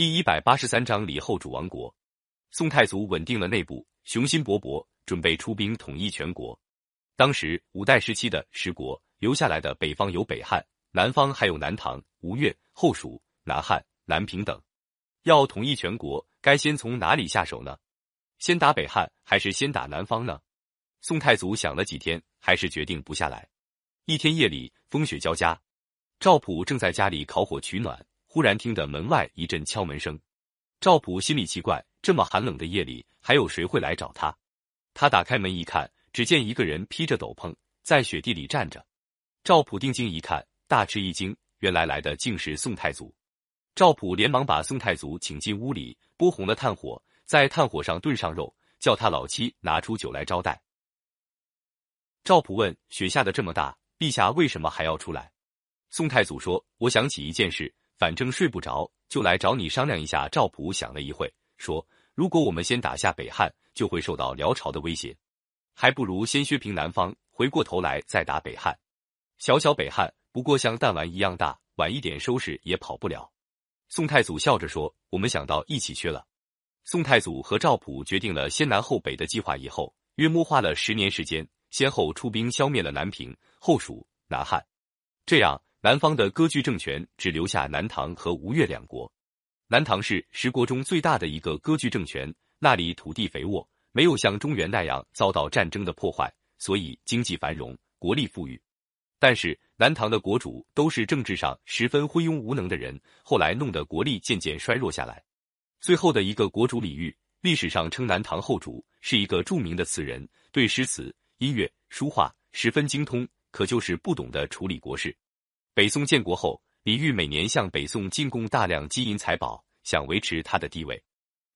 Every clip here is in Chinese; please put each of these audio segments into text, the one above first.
第一百八十三章李后主亡国。宋太祖稳定了内部，雄心勃勃，准备出兵统一全国。当时五代时期的十国留下来的北方有北汉，南方还有南唐、吴越、后蜀、南汉、南平等。要统一全国，该先从哪里下手呢？先打北汉还是先打南方呢？宋太祖想了几天，还是决定不下来。一天夜里，风雪交加，赵普正在家里烤火取暖，忽然听得门外一阵敲门声。赵普心里奇怪，这么寒冷的夜里，还有谁会来找他？他打开门一看，只见一个人披着斗篷，在雪地里站着。赵普定睛一看，大吃一惊，原来来的竟是宋太祖。赵普连忙把宋太祖请进屋里，拨红了炭火，在炭火上炖上肉，叫他老妻拿出酒来招待。赵普问：“雪下的这么大，陛下为什么还要出来？”宋太祖说：“我想起一件事，反正睡不着，就来找你商量一下。”赵普想了一会，说：“如果我们先打下北汉，就会受到辽朝的威胁，还不如先削平南方，回过头来再打北汉。小小北汉不过像弹丸一样大，晚一点收拾也跑不了。”宋太祖笑着说：“我们想到一起去了。”宋太祖和赵普决定了先南后北的计划以后，约摸花了十年时间，先后出兵消灭了南平、后蜀、南汉。这样，南方的割据政权只留下南唐和吴越两国。南唐是十国中最大的一个割据政权，那里土地肥沃，没有像中原那样遭到战争的破坏，所以经济繁荣，国力富裕。但是南唐的国主都是政治上十分昏庸无能的人，后来弄得国力渐渐衰弱下来。最后的一个国主李煜，历史上称南唐后主，是一个著名的词人，对诗词、音乐、书画十分精通，可就是不懂得处理国事。北宋建国后，李煜每年向北宋进贡大量金银财宝，想维持他的地位。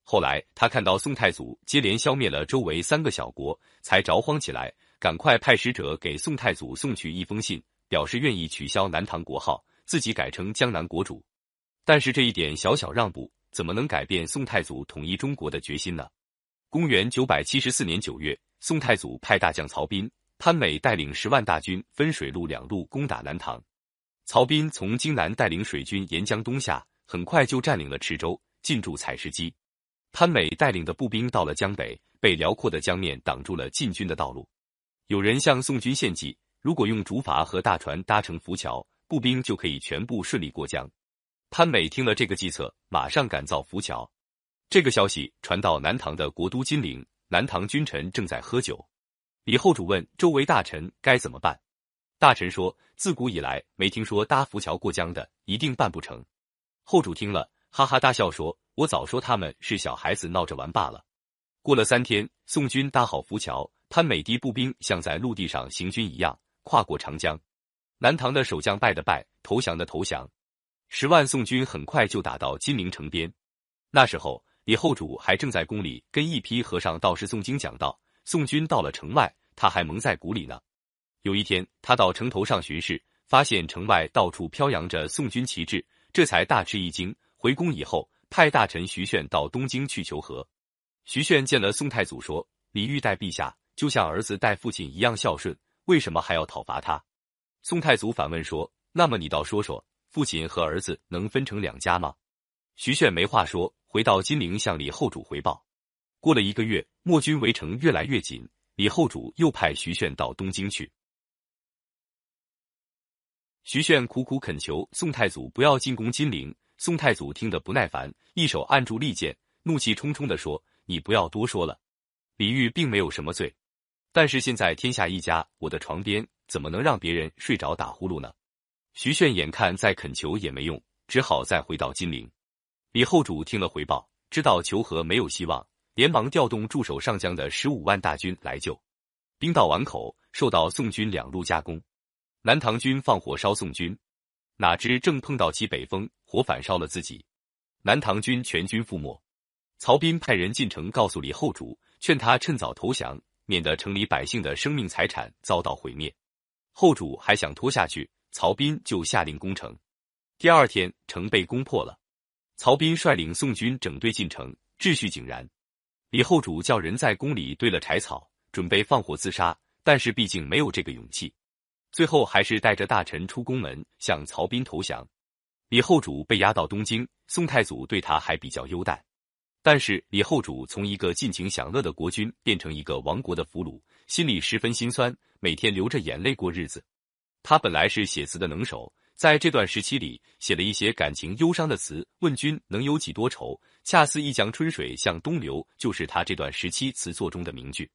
后来他看到宋太祖接连消灭了周围三个小国，才着慌起来。赶快派使者给宋太祖送去一封信，表示愿意取消南唐国号，自己改成江南国主。但是这一点小小让步，怎么能改变宋太祖统一中国的决心呢？公元九百七十四年九月，宋太祖派大将曹彬、潘美带领十万大军分水陆两路攻打南唐。曹彬从荆南带领水军沿江东下，很快就占领了池州，进驻采石矶。潘美带领的步兵到了江北，被辽阔的江面挡住了进军的道路。有人向宋军献计，如果用竹筏和大船搭成浮桥，步兵就可以全部顺利过江。潘美听了这个计策，马上赶造浮桥。这个消息传到南唐的国都金陵，南唐君臣正在喝酒。李后主问周围大臣该怎么办，大臣说：自古以来没听说搭浮桥过江的，一定办不成。后主听了，哈哈大笑说：“我早说他们是小孩子闹着玩罢了。”过了三天，宋军搭好浮桥。潘美的步兵像在陆地上行军一样跨过长江，南唐的守将拜的拜，投降的投降，十万宋军很快就打到金陵城边。那时候，李后主还正在宫里跟一批和尚道士诵经讲道。宋军到了城外，他还蒙在鼓里呢。有一天，他到城头上巡视，发现城外到处飘扬着宋军旗帜，这才大吃一惊。回宫以后，派大臣徐铉到东京去求和。徐铉见了宋太祖，说：“李欲待陛下。”就像儿子待父亲一样孝顺，为什么还要讨伐他？宋太祖反问说：“那么你倒说说，父亲和儿子能分成两家吗？”徐铉没话说，回到金陵向李后主回报。过了一个月，墨军围城越来越紧，李后主又派徐铉到东京去。徐铉苦苦恳求宋太祖不要进攻金陵，宋太祖听得不耐烦，一手按住利剑，怒气冲冲地说：“你不要多说了，李煜并没有什么罪。”但是现在天下一家，我的床边怎么能让别人睡着打呼噜呢？徐铉眼看再恳求也没用，只好再回到金陵。李后主听了回报，知道求和没有希望，连忙调动驻守上江的十五万大军来救。兵到碗口，受到宋军两路夹攻。南唐军放火烧宋军，哪知正碰到起北风，火反烧了自己，南唐军全军覆没。曹彬派人进城告诉李后主，劝他趁早投降。免得城里百姓的生命财产遭到毁灭。后主还想拖下去，曹彬就下令攻城。第二天，城被攻破了。曹彬率领宋军整队进城，秩序井然。李后主叫人在宫里堆了柴草，准备放火自杀，但是毕竟没有这个勇气，最后还是带着大臣出宫门向曹彬投降。李后主被押到东京，宋太祖对他还比较优待。但是李后主从一个尽情享乐的国君变成一个亡国的俘虏，心里十分心酸，每天流着眼泪过日子。他本来是写词的能手，在这段时期里写了一些感情忧伤的词。问君能有几多愁？恰似一江春水向东流，就是他这段时期词作中的名句。